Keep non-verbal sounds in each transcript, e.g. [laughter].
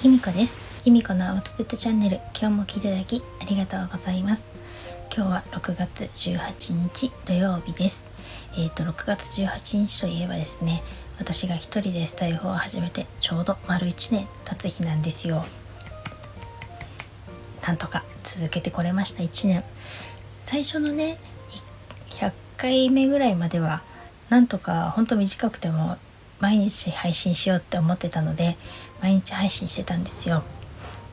きみこです。きみこのアウトプットチャンネル。今日も聞いていただきありがとうございます。今日は6月18日土曜日です。えっ、ー、と6月18日といえばですね私が一人でスタイフを始めてちょうど丸1年経つ日なんですよ。なんとか続けてこれました1年。最初のね100回目ぐらいまではなんとかほんと短くても毎日配信しようって思ってたので毎日配信してたんですよ。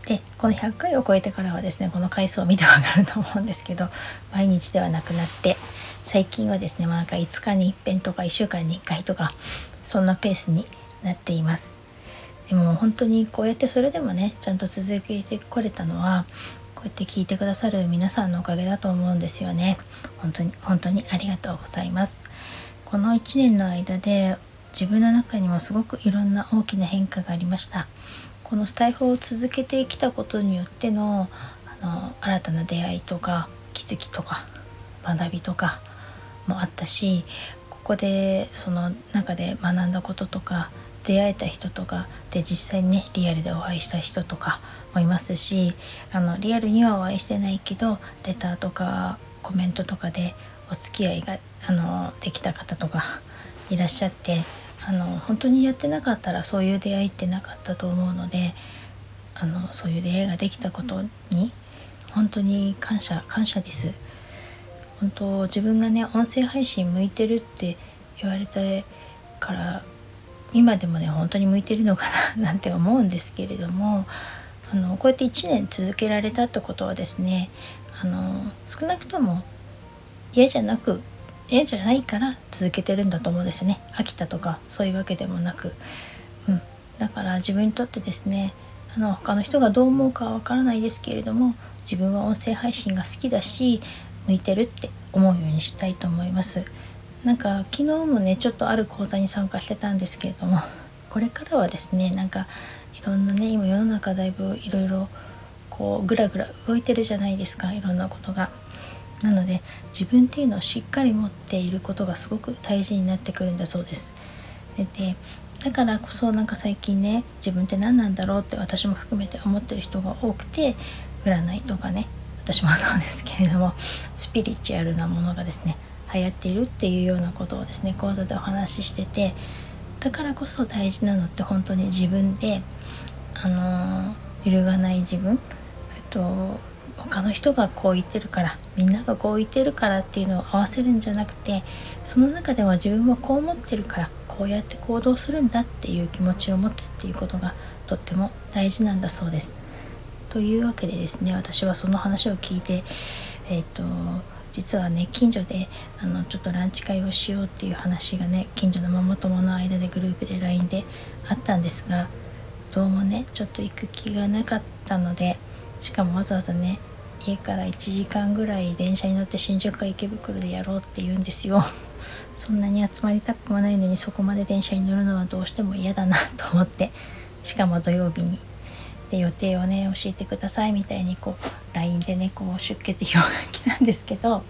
でこの100回を超えてからはですねこの回数を見てわかると思うんですけど毎日ではなくなって最近はですね、まあ、なんか5日に1遍とか1週間に1回とかそんなペースになっています。でも本当にこうやってそれでもねちゃんと続けてこれたのはこうやって聞いてくださる皆さんのおかげだと思うんですよね。本当に本当にありがとうございます。この1年の間で自分の中にもすごくいろんな大きな変化がありました。このスタイフを続けてきたことによってのあの新たな出会いとか気づきとか学びとかもあったしここでその中で学んだこととか出会えた人とかで実際にねリアルでお会いした人とかもいますしあのリアルにはお会いしてないけどレターとかコメントとかでお付き合いがあのできた方とかいらっしゃってあの本当にやってなかったらそういう出会いってなかったと思うのであのそういう出会いができたことに本当に感謝感謝です。本当自分がね音声配信向いてるって言われてから今でもね本当に向いてるのかななんて思うんですけれどもあのこうやって1年続けられたってことはですねあの少なくとも嫌じゃなく嫌じゃないから続けてるんだと思うんですよね。飽きたとかそういうわけでもなく、うん、だから自分にとってですねあの他の人がどう思うかはわからないですけれども自分は音声配信が好きだし向いてるって思うようにしたいと思います。なんか昨日もねちょっとある講座に参加してたんですけれどもこれからはですねなんかいろんなね今世の中だいぶいろいろこうぐらぐら動いてるじゃないですかいろんなことが。なので自分っていうのをしっかり持っていることがすごく大事になってくるんだそうです。でだからこそなんか最近ね自分って何なんだろうって私も含めて思ってる人が多くて占いとかね私もそうですけれどもスピリチュアルなものがですね流行っているっていうようなことをですね講座でお話ししててだからこそ大事なのって本当に自分であの揺るがない自分えっと他の人がこう言ってるからみんながこう言ってるからっていうのを合わせるんじゃなくてその中では自分はこう思ってるからこうやって行動するんだっていう気持ちを持つっていうことがとっても大事なんだそうです。というわけでですね私はその話を聞いてえっ、ー、と実はね近所であのちょっとランチ会をしようっていう話がね近所のママ友の間でグループで LINE であったんですがどうもねちょっと行く気がなかったのでしかもわざわざね家から1時間ぐらい電車に乗って新宿か池袋でやろうって言うんですよ。[laughs] そんなに集まりたくもないのにそこまで電車に乗るのはどうしても嫌だなと思ってしかも土曜日に。で予定をね教えてくださいみたいにこう LINE でねこう出血表が来たんですけど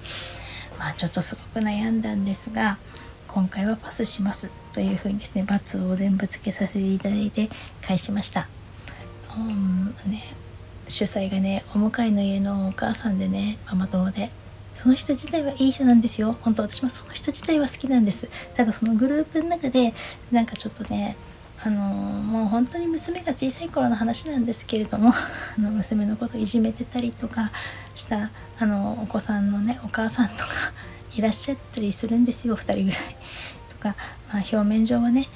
まあちょっとすごく悩んだんですが今回はパスしますというふうにですね罰を全部つけさせていただいて返しました。うんね。主催がねお向かいの家のお母さんでねママ友で。その人自体はいい人なんですよ。本当私もその人自体は好きなんです。ただそのグループの中でなんかちょっとねあのもう本当に娘が小さい頃の話なんですけれども [laughs] あの娘のこといじめてたりとかしたあのお子さんのねお母さんとかいらっしゃったりするんですよ。2人ぐらい。とか、まあ、表面上はね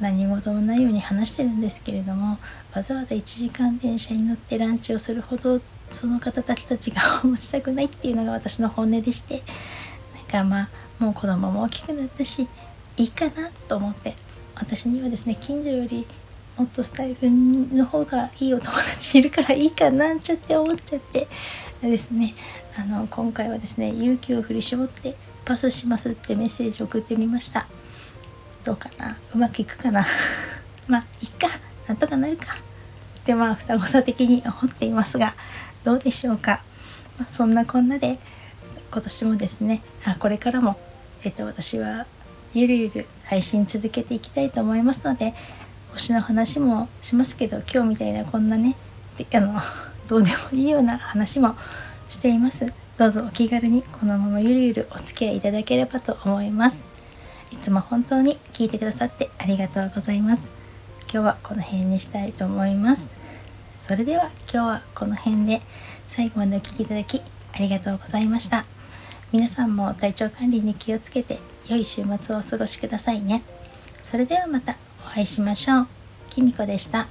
何事もないように話してるんですけれどもわざわざ1時間電車に乗ってランチをするほどその方たちたちが [laughs] 持ちたくないっていうのが私の本音でしてなんかまあもう子供も大きくなったしいいかなと思って私にはですね近所よりもっとスタイルの方がいいお友達いるからいいかなんちゃって思っちゃってですねあの今回はですね勇気を振り絞ってパスしますってメッセージを送ってみました。どうかな？うまくいくかな？[laughs] まあいっか。なんとかなるか。ってまあ双子座的に思っていますがどうでしょうか、まあ、そんなこんなで今年もですねあこれからもえっと私はゆるゆる配信続けていきたいと思いますので推しの話もしますけど今日みたいなこんなねあの [laughs] どうでもいいような話もしています。どうぞお気軽にこのままゆるゆるお付き合いいただければと思います。いつも本当に聞いてくださってありがとうございます。今日はこの辺にしたいと思います。それでは今日はこの辺で最後までお聴きいただきありがとうございました。皆さんも体調管理に気をつけて良い週末をお過ごしくださいね。それではまたお会いしましょう。きみこでした。